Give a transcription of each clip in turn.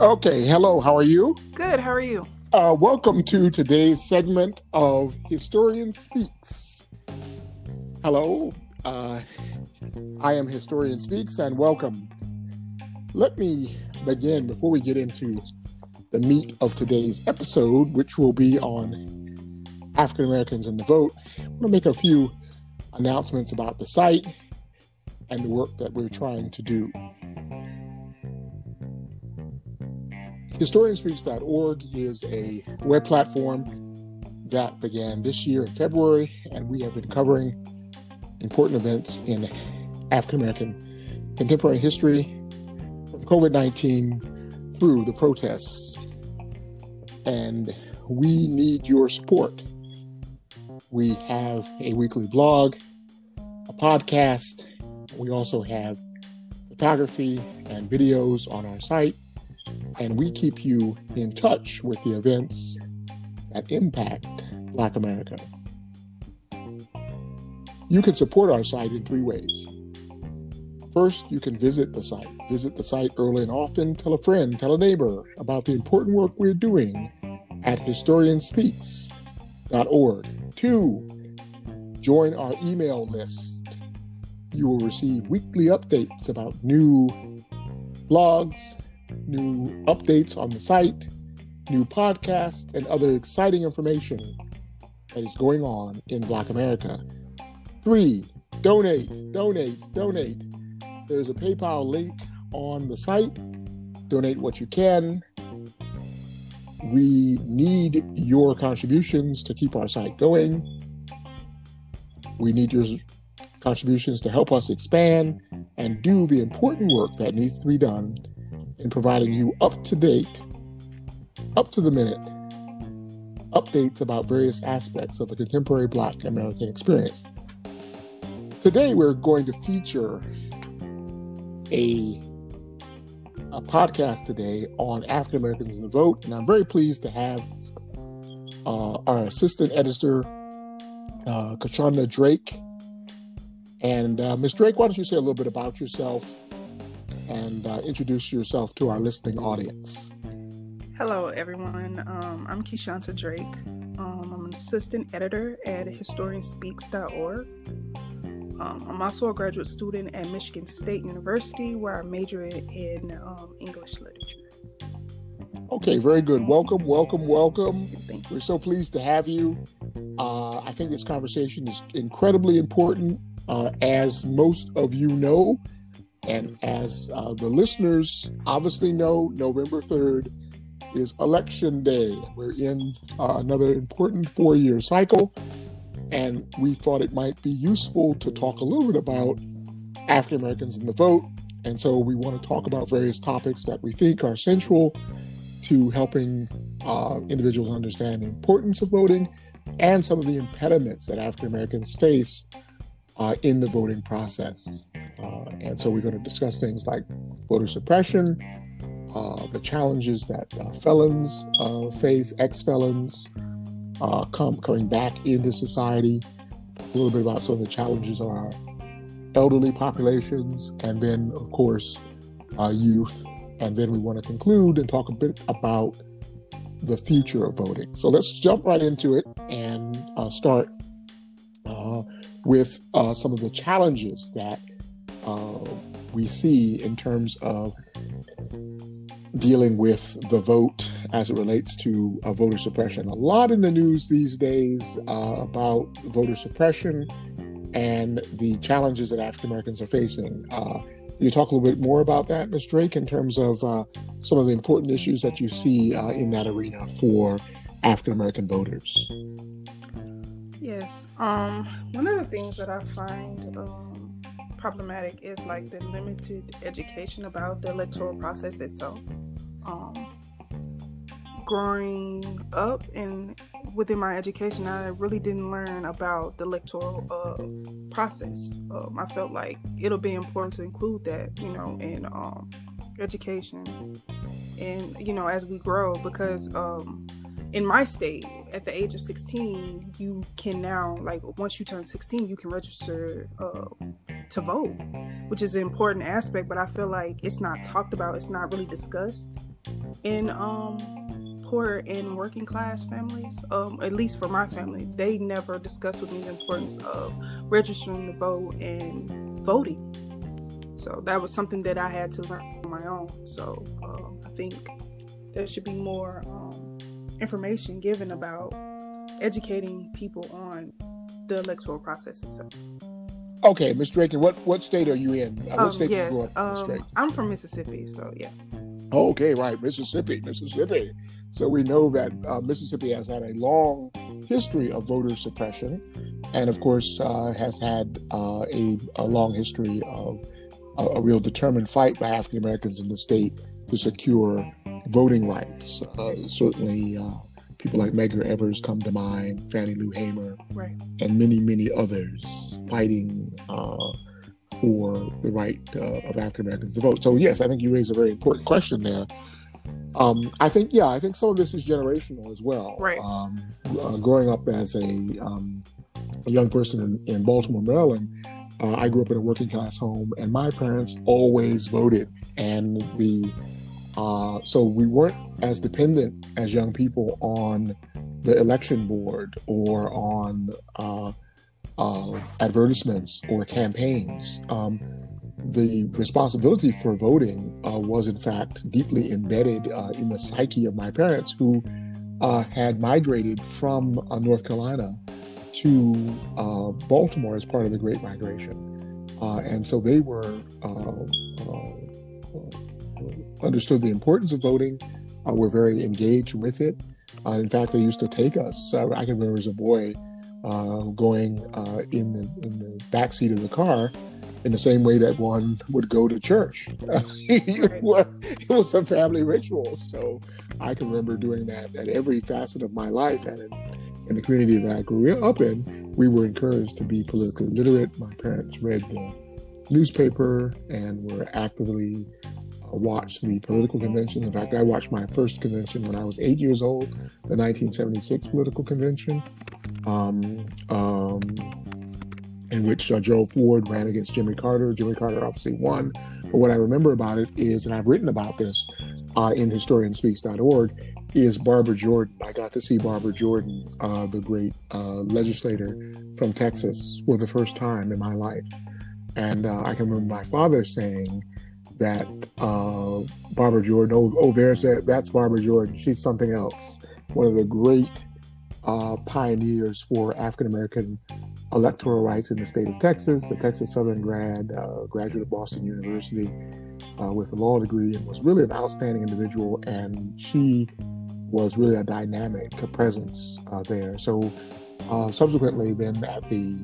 Okay, hello, how are you? Good, how are you? Uh, welcome to today's segment of Historian Speaks. Hello, uh, I am Historian Speaks and welcome. Let me begin before we get into the meat of today's episode, which will be on African Americans and the vote. I want to make a few announcements about the site and the work that we're trying to do. Historianspeaks.org is a web platform that began this year in February, and we have been covering important events in African American contemporary history from COVID 19 through the protests. And we need your support. We have a weekly blog, a podcast. We also have photography and videos on our site and we keep you in touch with the events that impact Black America. You can support our site in three ways. First, you can visit the site. Visit the site early and often. Tell a friend, tell a neighbor about the important work we're doing at historianspeaks.org. Two, join our email list. You will receive weekly updates about new blogs, new updates on the site, new podcasts, and other exciting information that is going on in Black America. Three, donate, donate, donate. There's a PayPal link on the site. Donate what you can. We need your contributions to keep our site going. We need your contributions to help us expand and do the important work that needs to be done in providing you up to date, up to the minute updates about various aspects of the contemporary Black American experience. Today, we're going to feature a, a podcast today on African Americans in the vote, and I'm very pleased to have uh, our assistant editor, uh, Kachanda Drake. And uh, Ms. Drake, why don't you say a little bit about yourself and uh, introduce yourself to our listening audience. Hello, everyone. Um, I'm Kishanta Drake. Um, I'm an assistant editor at historianspeaks.org. Um, I'm also a graduate student at Michigan State University, where I major in um, English literature. Okay, very good. Welcome, welcome, welcome. We're so pleased to have you. Uh, I think this conversation is incredibly important. Uh, as most of you know, and as uh, the listeners obviously know, November 3rd is election day. We're in uh, another important four year cycle. And we thought it might be useful to talk a little bit about African Americans in the vote. And so we want to talk about various topics that we think are central to helping uh, individuals understand the importance of voting and some of the impediments that African Americans face uh, in the voting process. Uh, and so we're going to discuss things like voter suppression, uh, the challenges that uh, felons uh, face, ex felons uh, come, coming back into society, a little bit about some of the challenges of our elderly populations, and then, of course, youth. And then we want to conclude and talk a bit about the future of voting. So let's jump right into it and start with some of the challenges that uh, we see in terms of dealing with the vote as it relates to uh, voter suppression. A lot in the news these days uh, about voter suppression and the challenges that African Americans are facing. Uh, you talk a little bit more about that, Ms. Drake, in terms of uh, some of the important issues that you see uh, in that arena for African American voters. Yes. Um, one of the things that I find um, problematic is like the limited education about the electoral process itself. Um, growing up and within my education, I really didn't learn about the electoral uh, process. Um, I felt like it'll be important to include that, you know, in um, education and you know as we grow because um, in my state at the age of 16 you can now like once you turn 16 you can register uh, to vote, which is an important aspect, but I feel like it's not talked about, it's not really discussed. in um poor and working class families, um, at least for my family, they never discussed with me the importance of registering to vote and voting. So that was something that I had to learn on my own. So um, I think there should be more um, information given about educating people on the electoral process itself. Okay, Ms. Drake, what what state are you in? Uh, what Um, state yes, you um, I'm from Mississippi, so yeah. Okay, right, Mississippi, Mississippi. So we know that uh, Mississippi has had a long history of voter suppression, and of course uh, has had uh, a, a long history of a, a real determined fight by African Americans in the state to secure voting rights. Uh, certainly, uh, people like Medgar Evers come to mind, Fannie Lou Hamer, Right. and many, many others fighting uh, for the right uh, of African Americans to vote. So, yes, I think you raise a very important question there. Um, I think, yeah, I think some of this is generational as well. Right. Um, uh, growing up as a, um, a young person in, in Baltimore, Maryland, uh, I grew up in a working class home, and my parents always voted. And the uh, so we weren't as dependent as young people on the election board or on uh, uh, advertisements or campaigns. Um, the responsibility for voting uh, was, in fact, deeply embedded uh, in the psyche of my parents, who uh, had migrated from North Carolina to Baltimore as part of the Great Migration. And so they were understood the importance of voting, uh, were very engaged with it. Uh, in fact, they used to take us. Uh, I can remember as a boy uh, going uh, in the in the back seat of the car in the same way that one would go to church. it, was, it was a family ritual. So I can remember doing that at every facet of my life. And in, in the community that I grew up in, we were encouraged to be politically literate. My parents read the newspaper and were actively uh, watched the political conventions. In fact, I watched my first convention when I was eight years old, the 1976 political convention. Um, um, in which uh, Gerald Ford ran against Jimmy Carter. Jimmy Carter obviously won. But what I remember about it is, and I've written about this uh, in historianspeaks.org, is Barbara Jordan. I got to see Barbara Jordan, uh, the great uh, legislator from Texas, for the first time in my life. And uh, I can remember my father saying that uh, Barbara Jordan, there's that, that's Barbara Jordan. She's something else. One of the great pioneers for African American electoral rights in the state of Texas, a Texas Southern grad, uh, graduate of Boston University uh, with a law degree, and was really an outstanding individual. And she was really a dynamic presence uh, there. So, subsequently, then at the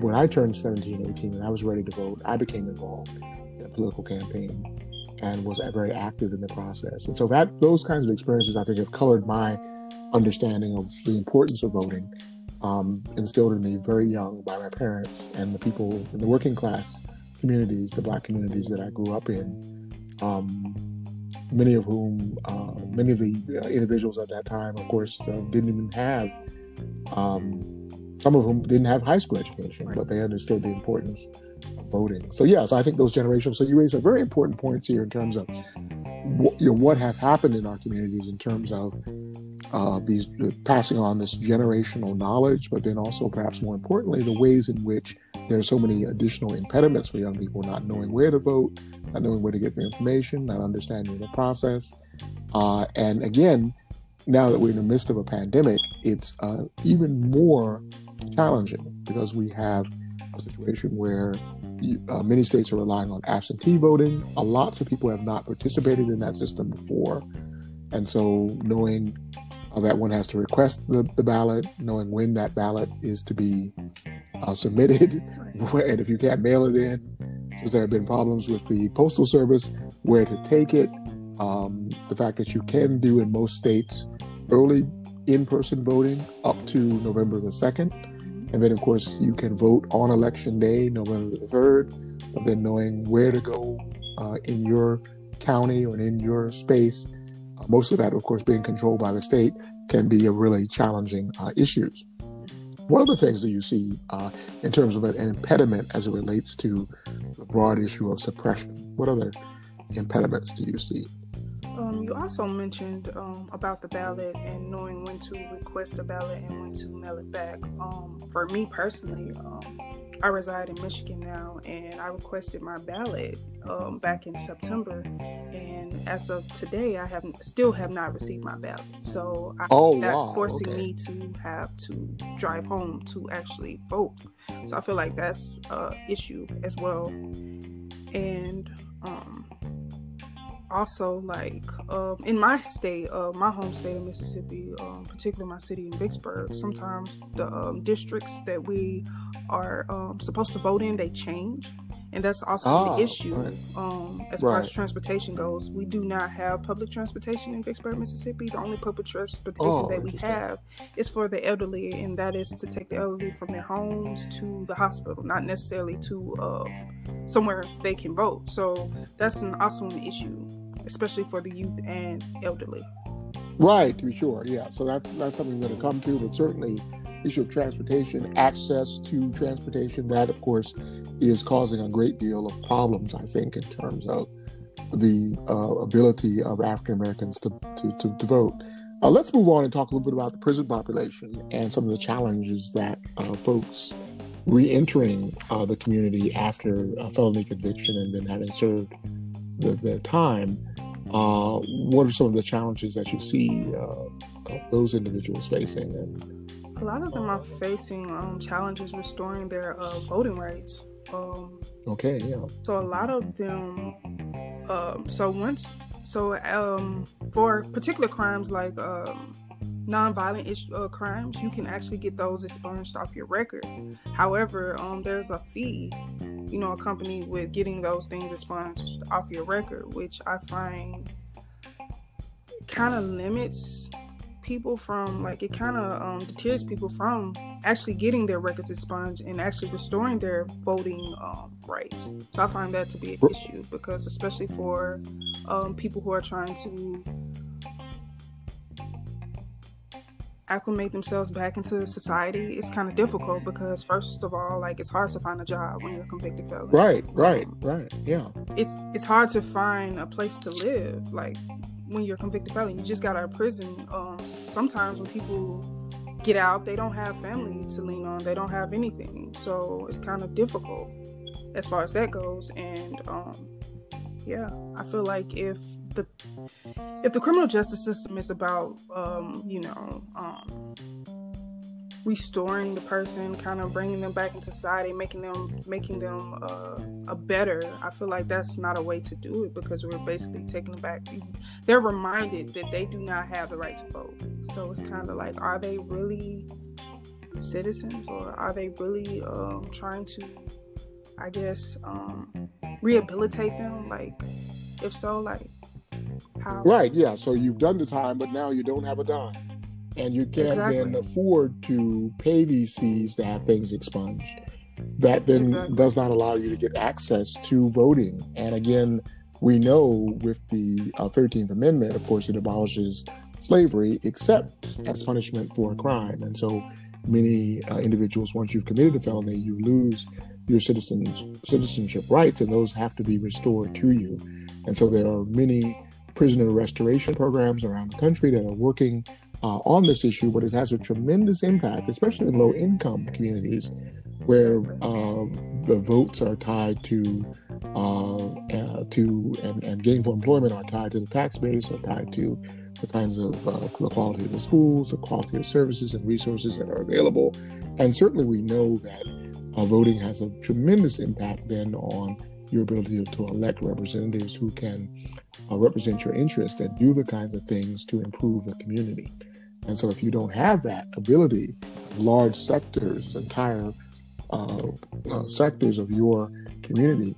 when I turned 17, 18, and I was ready to vote, I became involved in a political campaign and was very active in the process. And so that those kinds of experiences, I think, have colored my understanding of the importance of voting um, instilled in me very young by my parents and the people in the working class communities, the black communities that I grew up in, um, many of whom, uh, many of the uh, individuals at that time, of course, uh, didn't even have, um, some of whom didn't have high school education, but they understood the importance of voting. So, yeah, so I think those generations, so you raise a very important points here in terms of what, you know, what has happened in our communities in terms of uh, these uh, passing on this generational knowledge, but then also perhaps more importantly, the ways in which there are so many additional impediments for young people not knowing where to vote, not knowing where to get their information, not understanding the process. Uh, and again, now that we're in the midst of a pandemic, it's uh, even more challenging because we have a situation where uh, many states are relying on absentee voting. Uh, lots of people have not participated in that system before. And so knowing uh, that one has to request the, the ballot, knowing when that ballot is to be uh, submitted, and if you can't mail it in, since there have been problems with the postal service, where to take it, um, the fact that you can do in most states early in-person voting up to November the 2nd, and then of course you can vote on election day, November the 3rd, but then knowing where to go uh, in your county or in your space most of that, of course, being controlled by the state, can be a really challenging uh, issues. One of the things that you see uh, in terms of an impediment as it relates to the broad issue of suppression, what other impediments do you see? Um, you also mentioned um, about the ballot and knowing when to request a ballot and when to mail it back. Um, for me personally, um, I reside in Michigan now, and I requested my ballot um, back in September, and as of today, I have still have not received my ballot. So I, oh, that's wow. forcing okay. me to have to drive home to actually vote. So I feel like that's an issue as well, and um, also like um, in my state, uh, my home state of Mississippi, um, particularly my city in Vicksburg, sometimes the um, districts that we are um, supposed to vote in they change, and that's also Ah, the issue right. um, as far as transportation goes. We do not have public transportation in Vicksburg, Mississippi. The only public transportation Oh, that we have is for the elderly, and that is to take the elderly from their homes to the hospital, not necessarily to uh, somewhere they can vote. So that's an, also an issue, especially for the youth and elderly. Right, to be sure. Yeah. So that's that's something we're going to come to, but certainly issue of transportation, access to transportation, that of course is causing a great deal of problems, I think, in terms of the uh, ability of African Americans to, to, to, to vote. Uh, let's move on and talk a little bit about the prison population and some of the challenges that uh, folks re-entering uh, the community after a felony conviction and then having served the, their time uh, what are some of the challenges that you see uh, those individuals facing? And, A lot of them are facing um, challenges restoring their uh, voting rights. Um, okay, yeah, So a lot of them, um, so once, so um, for particular crimes like um, nonviolent issue, uh, crimes, you can actually get those expunged off your record. However, um, there's a fee, you know, accompanied with getting those things expunged off your record, which I find kind of limits people from like it kind of um, deters people from actually getting their records expunged and actually restoring their voting um, rights. So I find that to be an issue because especially for um, people who are trying to acclimate themselves back into society, it's kind of difficult because first of all, like it's hard to find a job when you're a convicted felon. right, right, right, yeah, It's it's hard to find a place to live. Like when you're a convicted felon, you just got out of prison. Um, sometimes when people get out, they don't have family to lean on. They don't have anything, so it's kind of difficult as far as that goes. And um, yeah, I feel like if the if the criminal justice system is about um, you know um, restoring the person, kind of bringing them back into society, making them making them uh, a better. I feel like that's not a way to do it because we're basically taking them back. They're reminded that they do not have the right to vote. So it's kind of like, are they really citizens, or are they really um, trying to, I guess, um, rehabilitate them? Like, if so, like how? right, yeah. So you've done the time, but now you don't have a dime, and you can't then afford to pay these fees to have things expunged. That then Exactly. does not allow you to get access to voting. And again, we know with the uh, Thirteenth Amendment, of course, it abolishes slavery except as punishment for a crime, and so many uh, individuals, once you've committed a felony, you lose your citizens citizenship rights, and those have to be restored to you. And so there are many prisoner restoration programs around the country that are working uh, on this issue, but it has a tremendous impact, especially in low income communities where uh, the votes are tied to uh, uh, to and, and gainful employment are tied to the tax base, are tied to the kinds of uh, the quality of the schools, the quality of services and resources that are available, and certainly we know that uh, voting has a tremendous impact then on your ability to elect representatives who can uh, represent your interests and do the kinds of things to improve the community. And so, if you don't have that ability, large sectors, entire uh, uh, sectors of your community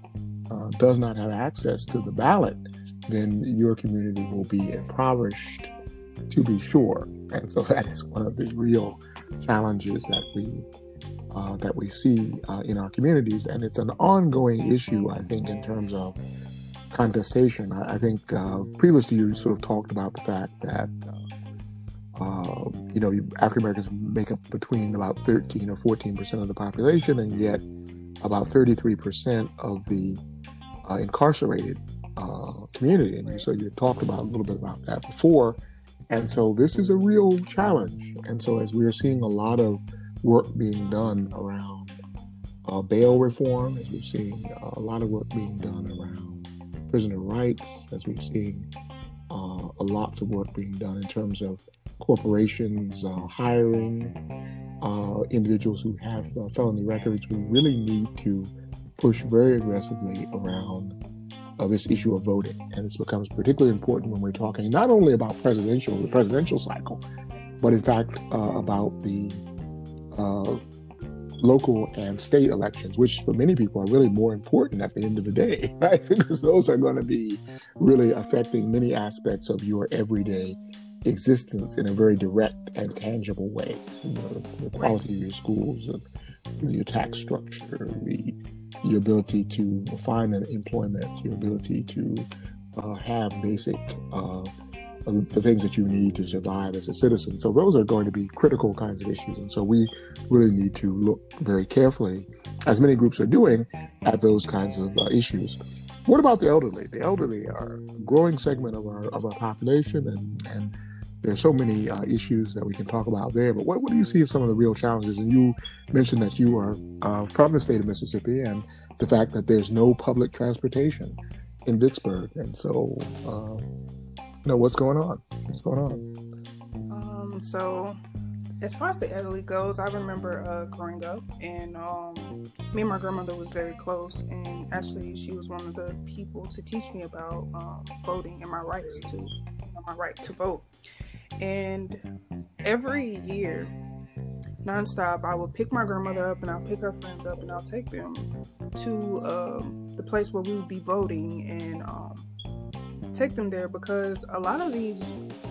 uh, does not have access to the ballot, then your community will be impoverished, to be sure. And so, that is one of the real challenges that we uh, that we see uh, in our communities, and it's an ongoing issue, I think, in terms of contestation. I, I think uh, previously you sort of talked about the fact that uh, you know African Americans make up between about 13 or 14 percent of the population, and yet about 33 percent of the uh, incarcerated community. And so you talked about a little bit about that before. And so this is a real challenge. And so as we are seeing a lot of work being done around uh, bail reform, as we're seeing uh, a lot of work being done around prisoner rights, as we're seeing uh, lots of work being done in terms of corporations uh, hiring uh, individuals who have felony records, we really need to push very aggressively around this issue of voting. And this becomes particularly important when we're talking not only about presidential, the presidential cycle, but in fact uh, about the uh, local and state elections, which for many people are really more important at the end of the day, right? because those are going to be really affecting many aspects of your everyday existence in a very direct and tangible way. So, you know, the quality of your schools, and your tax structure, the your ability to find an employment, your ability to uh, have basic uh, the things that you need to survive as a citizen. So those are going to be critical kinds of issues, and so we really need to look very carefully, as many groups are doing, at those kinds of uh, issues. What about the elderly? The elderly are a growing segment of our of our population, and and there's so many uh, issues that we can talk about there. But what, what do you see as some of the real challenges? And you mentioned that you are uh, from the state of Mississippi and the fact that there's no public transportation in Vicksburg. And so, uh, know, what's going on? What's going on? Um, so, as far as the elderly goes, I remember uh, growing up, and um, me and my grandmother was very close, and actually, she was one of the people to teach me about um, voting and my rights to my right to vote. And every year, nonstop, I would pick my grandmother up and I'll pick her friends up and I'll take them to um, the place where we would be voting and um, take them there because a lot of these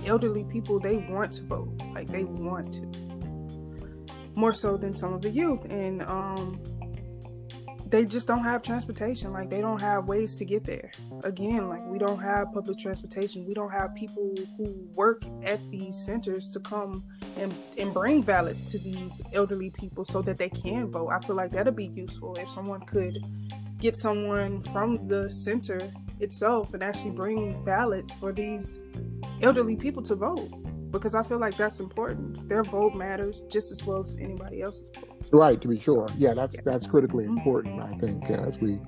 elderly people they want to vote, like they want to, more so than some of the youth. And um, they just don't have transportation. Like they don't have ways to get there. Again, like we don't have public transportation. We don't have people who work at these centers to come and, and bring ballots to these elderly people so that they can vote. I feel like that'll be useful if someone could get someone from the center itself and actually bring ballots for these elderly people to vote because I feel like that's important. Their vote matters just as well as anybody else's vote. Right, to be sure. So, yeah, that's yeah. that's critically important. I think uh, as we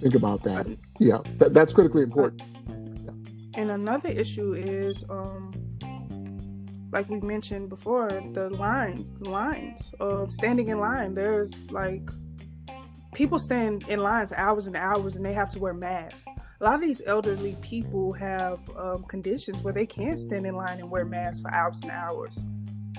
think about that. Yeah, that, that's critically important. And another issue is, um, like we mentioned before, the lines, the lines of standing in line. There's like people stand in lines hours and hours, and they have to wear masks a lot of these elderly people have um, conditions where they can't stand in line and wear masks for hours and hours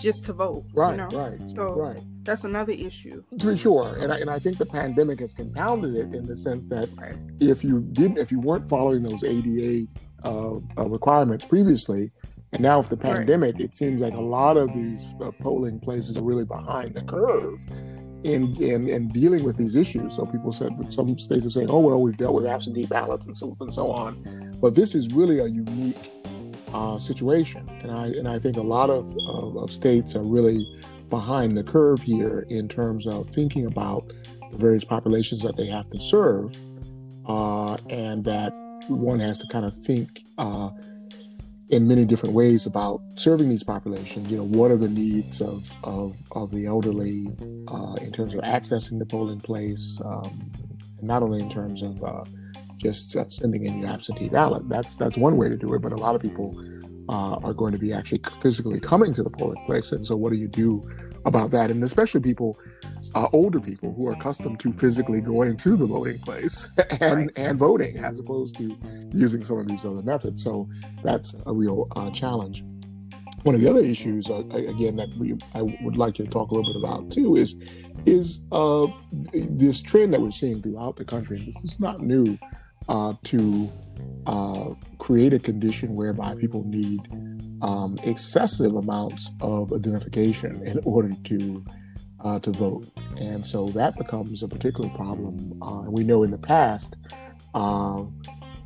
just to vote. Right, you know? right. So right. that's another issue. Be sure, and I, and I think the pandemic has compounded it in the sense that right. if you didn't, if you weren't following those ADA uh, uh, requirements previously, and now with the pandemic, right. it seems like a lot of these uh, polling places are really behind the curve in, in, in dealing with these issues. So people said, some states are saying, oh, well, we've dealt with absentee ballots and so and so on. But this is really a unique uh, situation. And I, and I think a lot of, of, of states are really behind the curve here in terms of thinking about the various populations that they have to serve. Uh, and that one has to kind of think uh, in many different ways about serving these populations. You know, what are the needs of of, of the elderly uh, in terms of accessing the polling place, um, and not only in terms of uh, just uh, sending in your absentee ballot. That's that's one way to do it, but a lot of people uh, are going to be actually physically coming to the polling place, and so what do you do about that, and especially people, uh, older people who are accustomed to physically going to the voting place and right. and voting as opposed to using some of these other methods. So that's a real uh, challenge. One of the other issues, uh, again, that we I would like you to talk a little bit about too is is uh, this trend that we're seeing throughout the country. This is not new uh, to uh, create a condition whereby people need um, excessive amounts of identification in order to uh, to vote, and so that becomes a particular problem. Uh, we know in the past, uh,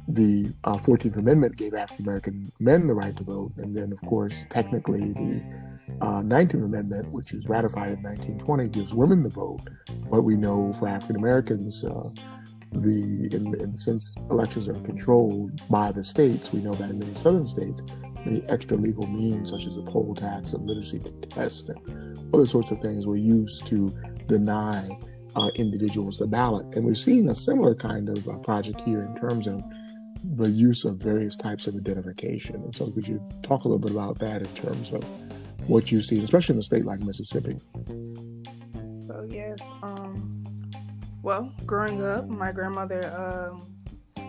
the uh, Fourteenth Amendment gave African American men the right to vote, and then, of course, technically the Nineteenth Amendment, which was ratified in 1920, gives women the vote. But we know for African Americans, the in, in the sense elections are controlled by the states, we know that in many southern states, many extra legal means such as a poll tax, a literacy test, and other sorts of things were used to deny uh, individuals the ballot. And we're seeing a similar kind of uh, project here in terms of the use of various types of identification. And so, could you talk a little bit about that in terms of what you see, especially in a state like Mississippi? So, yes. Um, well, growing up, my grandmother, um,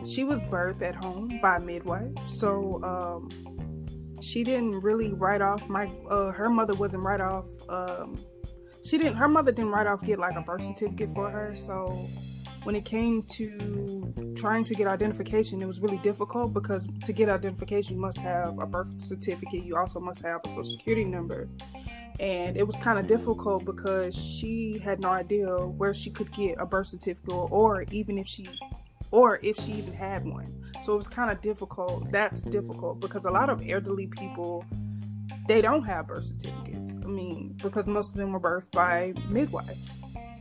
she was birthed at home by midwife. So, um, she didn't really write off my, uh, her mother wasn't write off, um, she didn't, her mother didn't write off get like a birth certificate for her. So, when it came to trying to get identification, it was really difficult because to get identification, you must have a birth certificate. You also must have a social security number. And it was kind of difficult because she had no idea where she could get a birth certificate or, even if she or if she even had one. So it was kind of difficult. That's difficult because a lot of elderly people they don't have birth certificates. I mean, because most of them were birthed by midwives.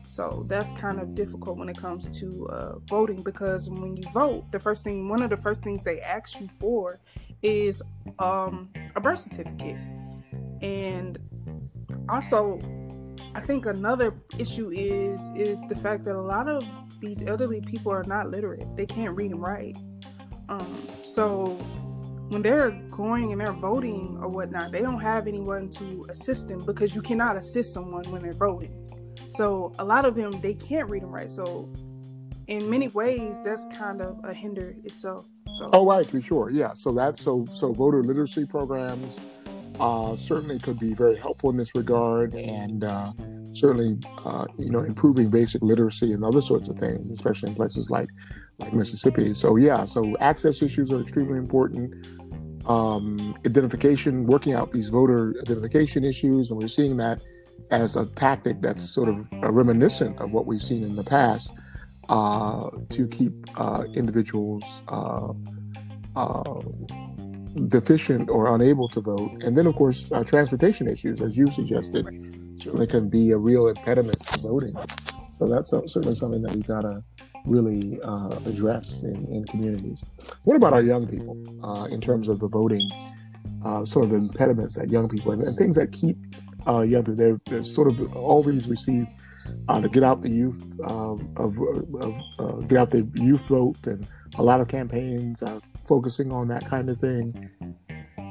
So that's kind of difficult when it comes to uh, voting because when you vote, the first thing, one of the first things they ask you for is um, a birth certificate. And also, I think another issue is is the fact that a lot of these elderly people are not literate. They can't read and write. Um, so when they're going and they're voting or whatnot, they don't have anyone to assist them because you cannot assist someone when they're voting. So a lot of them they can't read and write. So in many ways, that's kind of a hinder itself. So. Oh right, for sure, yeah. So that's so so voter literacy programs uh, certainly could be very helpful in this regard, and uh, certainly uh, you know improving basic literacy and other sorts of things, especially in places like like Mississippi. So yeah, so access issues are extremely important. Um, identification, working out these voter identification issues, and we're seeing that as a tactic that's sort of reminiscent of what we've seen in the past uh, to keep uh, individuals uh, deficient or unable to vote. And then, of course, uh, transportation issues, as you suggested, certainly can be a real impediment to voting. So that's certainly something that we've got to really uh, address in, in, communities. What about our young people in terms of the voting? sort of impediments that young people and, and things that keep uh, yeah, they're, they're sort of always received uh, to get out the youth um, of, of uh, get out the youth vote, and a lot of campaigns are focusing on that kind of thing.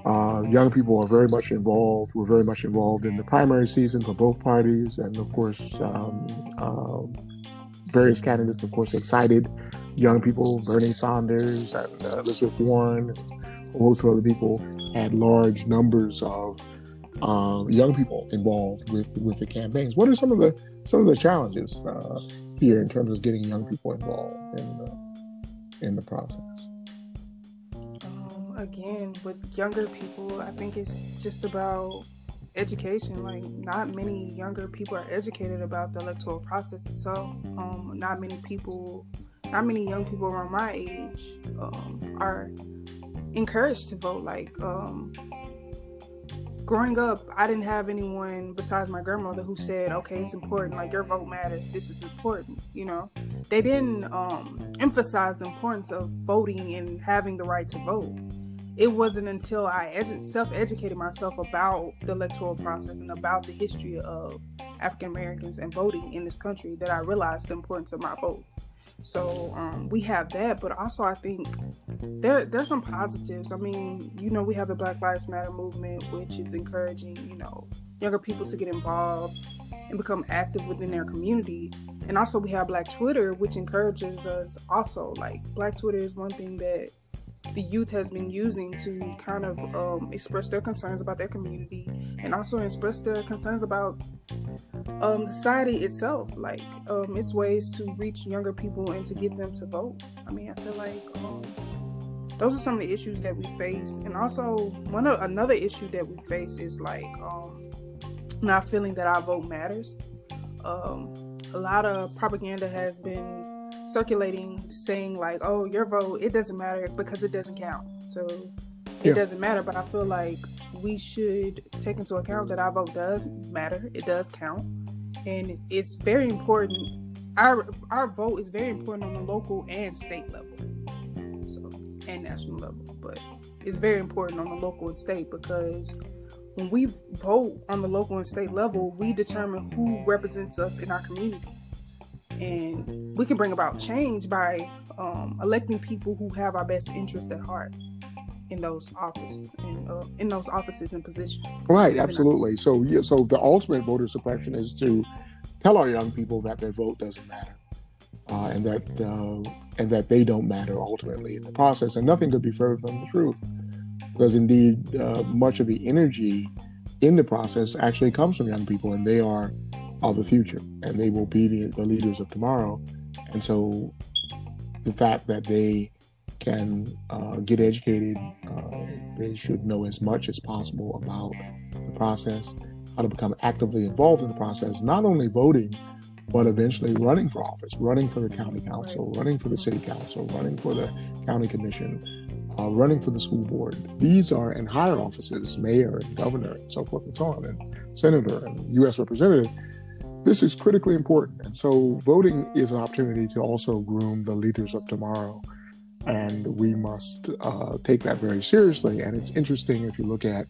Uh, young people are very much involved. We're very much involved in the primary season for both parties, and of course, um, um various candidates, of course, excited young people. Bernie Sanders and uh, Elizabeth Warren, and a host of other people had large numbers of uh, young people involved with with the campaigns. What are some of the some of the challenges uh, here in terms of getting young people involved in the in the process? Again, with younger people, I think it's just about education. Like, not many younger people are educated about the electoral process itself. Um, not many people, not many young people around my age um, are encouraged to vote. Like, um, growing up, I didn't have anyone besides my grandmother who said, "Okay, it's important. Like your vote matters. This is important." You know, they didn't um, emphasize the importance of voting and having the right to vote. It wasn't until I edu- self-educated myself about the electoral process and about the history of African Americans and voting in this country that I realized the importance of my vote. So um, we have that, but also I think there there's some positives. I mean, you know, we have the Black Lives Matter movement, which is encouraging you know younger people to get involved and become active within their community. And also we have Black Twitter, which encourages us also. Like Black Twitter is one thing that the youth has been using to kind of um, express their concerns about their community and also express their concerns about um, society itself. Like um, it's ways to reach younger people and to get them to vote. I mean, I feel like um, those are some of the issues that we face, and also one of, another issue that we face is like um, not feeling that our vote matters. Um, a lot of propaganda has been circulating saying like, "Oh, your vote it doesn't matter because it doesn't count." So it yeah. doesn't matter. But I feel like we should take into account that our vote does matter. It does count, and it's very important our our vote is very important on the local and state level, so and national level. But it's very important on the local and state because when we vote on the local and state level, we determine who represents us in our community. And we can bring about change by um, electing people who have our best interest at heart in those offices in, uh, in those offices and positions. Right, absolutely. So, yeah, so the ultimate voter suppression is to tell our young people that their vote doesn't matter, uh, and that uh, and that they don't matter ultimately in the process. And nothing could be further from the truth, because indeed, uh, much of the energy in the process actually comes from young people, and they are of the future, and they will be the, the leaders of tomorrow. And so, the fact that they can uh, get educated, uh, they should know as much as possible about the process, how to become actively involved in the process, not only voting, but eventually running for office, running for the county council, running for the city council, running for the county commission, uh, running for the school board. These are in higher offices, mayor and governor and so forth and so on, and senator and U.S. representative. This is critically important. And so voting is an opportunity to also groom the leaders of tomorrow. And we must uh, take that very seriously. And it's interesting if you look at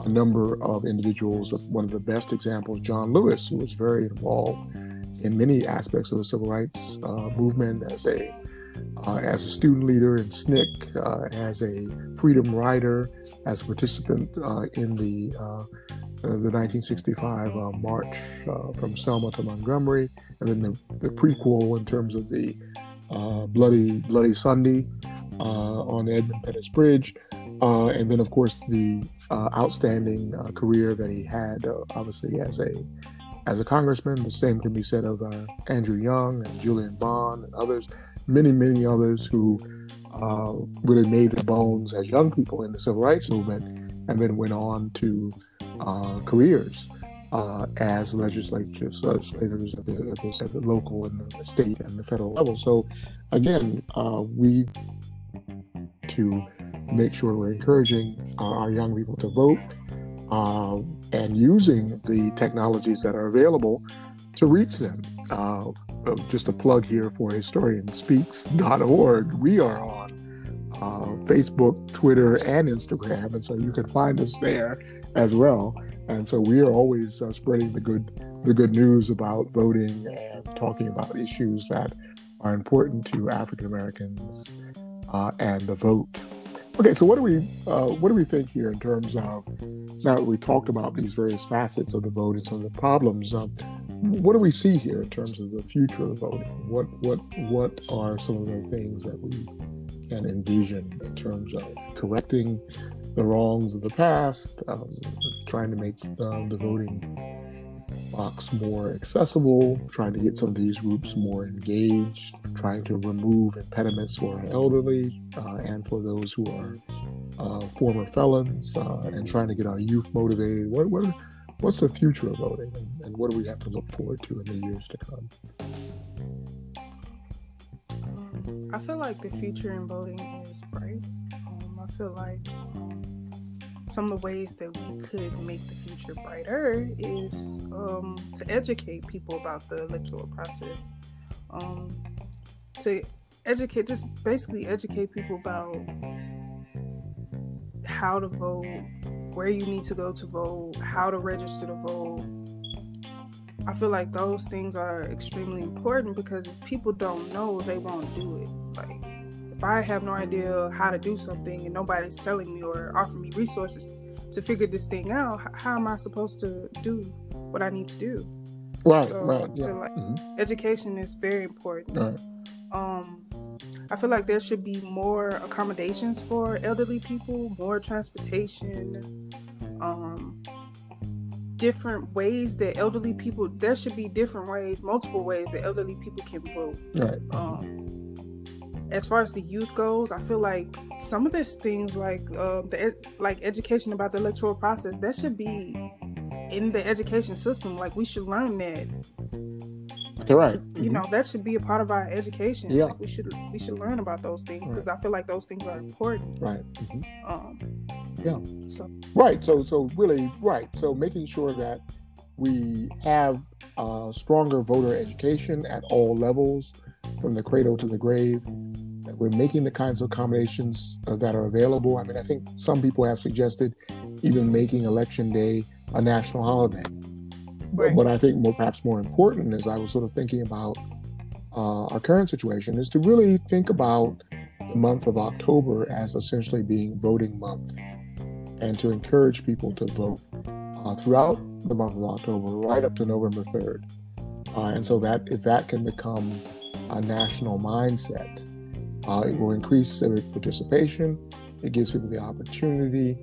a number of individuals. One of the best examples, John Lewis, who was very involved in many aspects of the civil rights uh, movement as a uh, as a student leader in SNCC, uh, as a freedom rider, as a participant uh, in the uh, Uh, the 1965 uh, march uh, from Selma to Montgomery, and then the, the prequel in terms of the uh, bloody Bloody Sunday on the Edmund Pettus Bridge, and then of course the outstanding career that he had, obviously as a as a congressman. The same can be said of Andrew Young and Julian Bond and others many, many others who uh, really made their bones as young people in the civil rights movement and then went on to uh, careers uh, as legislators, legislators at the, at, the, at the, local and the state and the federal level. So, again, uh, we to make sure we're encouraging our young people to vote uh, and using the technologies that are available to reach them. Uh, uh, just a plug here for historianspeaks.org. We are on uh, Facebook, Twitter, and Instagram, and so you can find us there as well. And so we are always uh, spreading the good the good news about voting and talking about issues that are important to African Americans uh, and the vote. Okay, so what do we uh, what do we think here in terms of now that we talked about these various facets of the vote and some of the problems? Um, what do we see here in terms of the future of voting? What what what are some of the things that we can envision in terms of correcting the wrongs of the past, um, trying to make um, the voting box more accessible, trying to get some of these groups more engaged, trying to remove impediments for elderly uh, and for those who are uh, former felons, uh, and trying to get our youth motivated. What what what's the future of voting and, and, what do we have to look forward to in the years to come? I feel like the future in voting is bright. Um, I feel like some of the ways that we could make the future brighter is um, to educate people about the electoral process. Um, to educate, just basically educate people about how to vote, where you need to go to vote, how to register to vote. I feel like those things are extremely important because if people don't know, they won't do it. Like, if I have no idea how to do something and nobody's telling me or offering me resources to figure this thing out, how am I supposed to do what I need to do? Right, so right. Yeah. Like mm-hmm. Education is very important. Right. Um, I feel like there should be more accommodations for elderly people, more transportation, um, different ways that elderly people. There should be different ways, multiple ways that elderly people can vote. Right. Um, as far as the youth goes, I feel like some of these things, like uh, the like education about the electoral process, that should be in the education system. Like we should learn that right. You mm-hmm. know, that should be a part of our education. Yeah. Like we should we should learn about those things because right. I feel like those things are important. Right. Mm-hmm. Um yeah. So right. So so really right. So making sure that we have uh, stronger voter education at all levels, from the cradle to the grave. That we're making the kinds of accommodations uh, that are available. I mean, I think some people have suggested even making election day a national holiday. Right. But I think more, perhaps more important, as I was sort of thinking about uh, our current situation, is to really think about the month of October as essentially being voting month, and to encourage people to vote uh, throughout the month of October, right up to November third. Uh, and so that if that can become a national mindset, uh, it will increase civic participation. It gives people the opportunity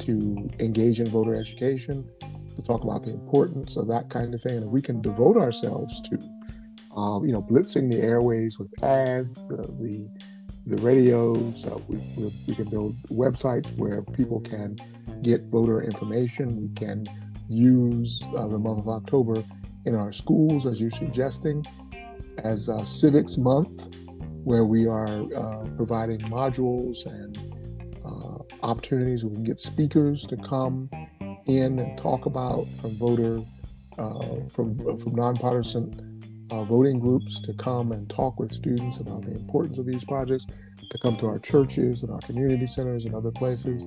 to engage in voter education, to talk about the importance of that kind of thing. And we can devote ourselves to, uh, you know, blitzing the airways with ads, uh, the the radios. Uh, we, we, we, can build websites where people can get voter information. We can use uh, the month of October in our schools, as you're suggesting, as Civics Month, where we are uh, providing modules and uh, opportunities. Where we can get speakers to come in and talk about from voter, uh, from from nonpartisan uh, voting groups to come and talk with students about the importance of these projects, to come to our churches and our community centers and other places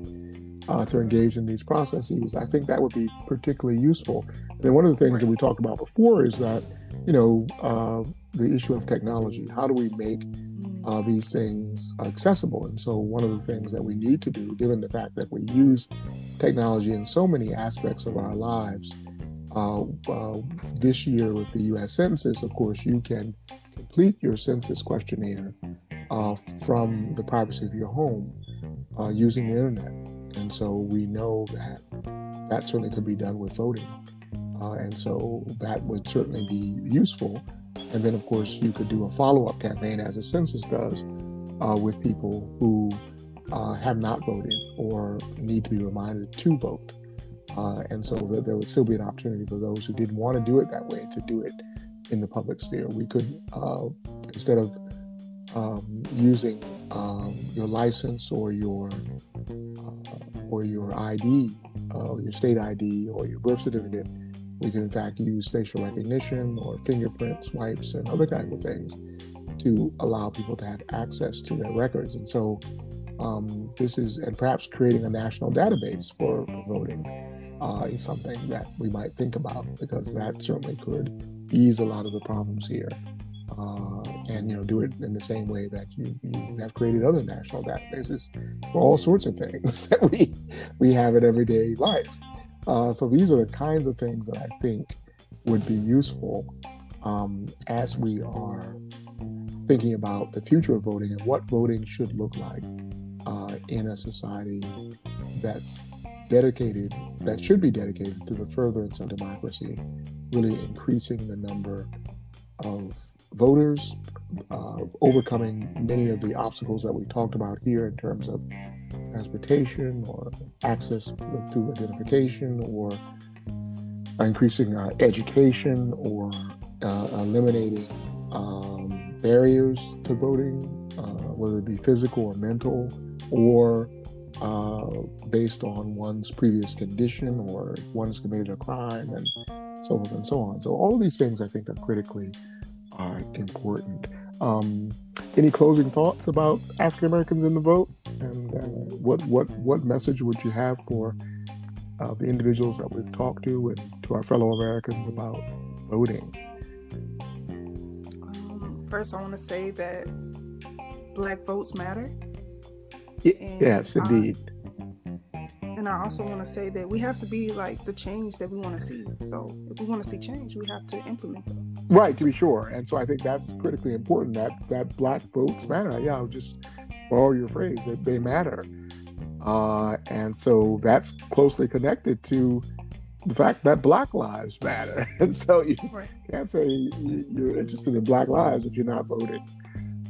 uh, to engage in these processes. I think that would be particularly useful. And one of the things that we talked about before is that, you know, uh, the issue of technology. How do we make uh, these things accessible. And so, one of the things that we need to do, given the fact that we use technology in so many aspects of our lives, uh, uh, this year with the US Census, of course, you can complete your census questionnaire uh, from the privacy of your home uh, using the internet. And so, we know that that certainly could be done with voting. Uh, and so, that would certainly be useful. And then, of course, you could do a follow up campaign, as the census does, uh, with people who uh, have not voted or need to be reminded to vote. Uh, and so that there would still be an opportunity for those who didn't want to do it that way to do it in the public sphere. We could, uh, instead of um, using um, your license or your uh, or your ID, uh, your state ID or your birth certificate, we can in fact use facial recognition or fingerprint swipes and other kinds of things to allow people to have access to their records. And so um, this is, and perhaps creating a national database for, for voting uh, is something that we might think about because that certainly could ease a lot of the problems here. Uh, and you know do it in the same way that you, you have created other national databases for all sorts of things that we we have in everyday life. Uh, so these are the kinds of things that I think would be useful um, as we are thinking about the future of voting and what voting should look like uh, in a society that's dedicated, that should be dedicated to the furtherance of democracy, really increasing the number of voters, uh, overcoming many of the obstacles that we talked about here in terms of transportation or access to identification or increasing uh, education or uh, eliminating um, barriers to voting, uh, whether it be physical or mental, or uh, based on one's previous condition or one's committed a crime and so forth and so on. So all of these things I think are critically uh, important. Um, any closing thoughts about African Americans in the vote, and uh, what what what message would you have for uh, the individuals that we've talked to and to our fellow Americans about voting? Um, first, I want to say that Black votes matter. yes, indeed. and I also want to say that we have to be like the change that we want to see. So, if we want to see change, we have to implement them. Right, to be sure. And so I think that's critically important that that black votes matter. Yeah, just borrow your phrase that they matter. Uh, and so that's closely connected to the fact that black lives matter. And so you right. can't say you're interested in black lives if you're not voting.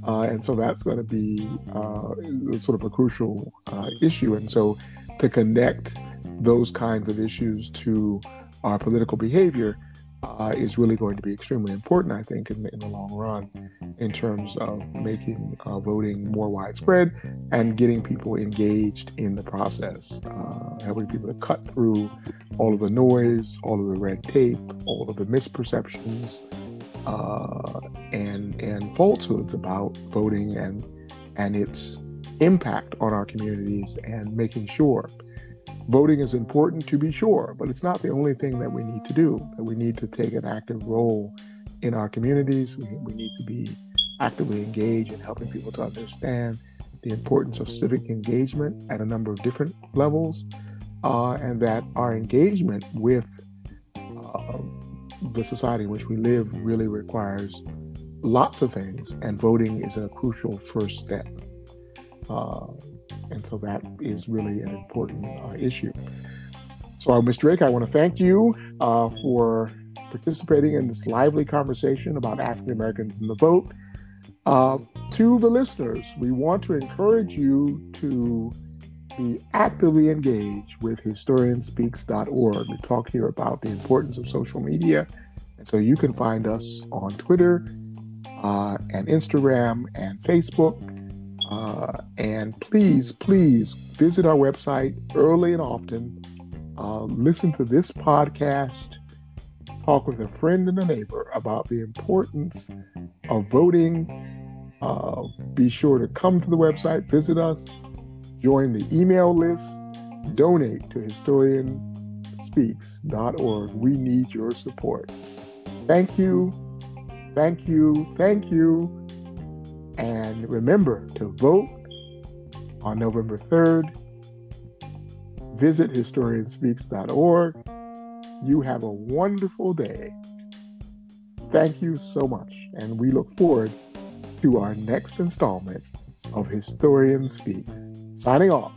Uh, and so that's going to be uh, sort of a crucial uh, issue. And so to connect those kinds of issues to our political behavior, uh, is really going to be extremely important, I think, in the, in the long run, in terms of making uh, voting more widespread and getting people engaged in the process, uh, helping people to cut through all of the noise, all of the red tape, all of the misperceptions, uh, and and falsehoods about voting and and its impact on our communities, and making sure voting is important to be sure, but it's not the only thing that we need to do. That we need to take an active role in our communities. We, we need to be actively engaged in helping people to understand the importance of civic engagement at a number of different levels, uh, and that our engagement with uh, the society in which we live really requires lots of things, and voting is a crucial first step. Uh, and so that is really an important uh, issue. So, uh, Ms. Drake, I want to thank you uh, for participating in this lively conversation about African Americans and the vote. Uh, to the listeners, we want to encourage you to be actively engaged with historianspeaks.org. We talk here about the importance of social media. And so you can find us on Twitter uh, and Instagram and Facebook. Uh, and please, please visit our website early and often. Uh, listen to this podcast. Talk with a friend and a neighbor about the importance of voting. Uh, be sure to come to the website, visit us, join the email list, donate to historianspeaks.org. We need your support. Thank you, thank you, thank you. And remember to vote on November 3rd. Visit historianspeaks.org. You have a wonderful day. Thank you so much. And we look forward to our next installment of Historian Speaks. Signing off.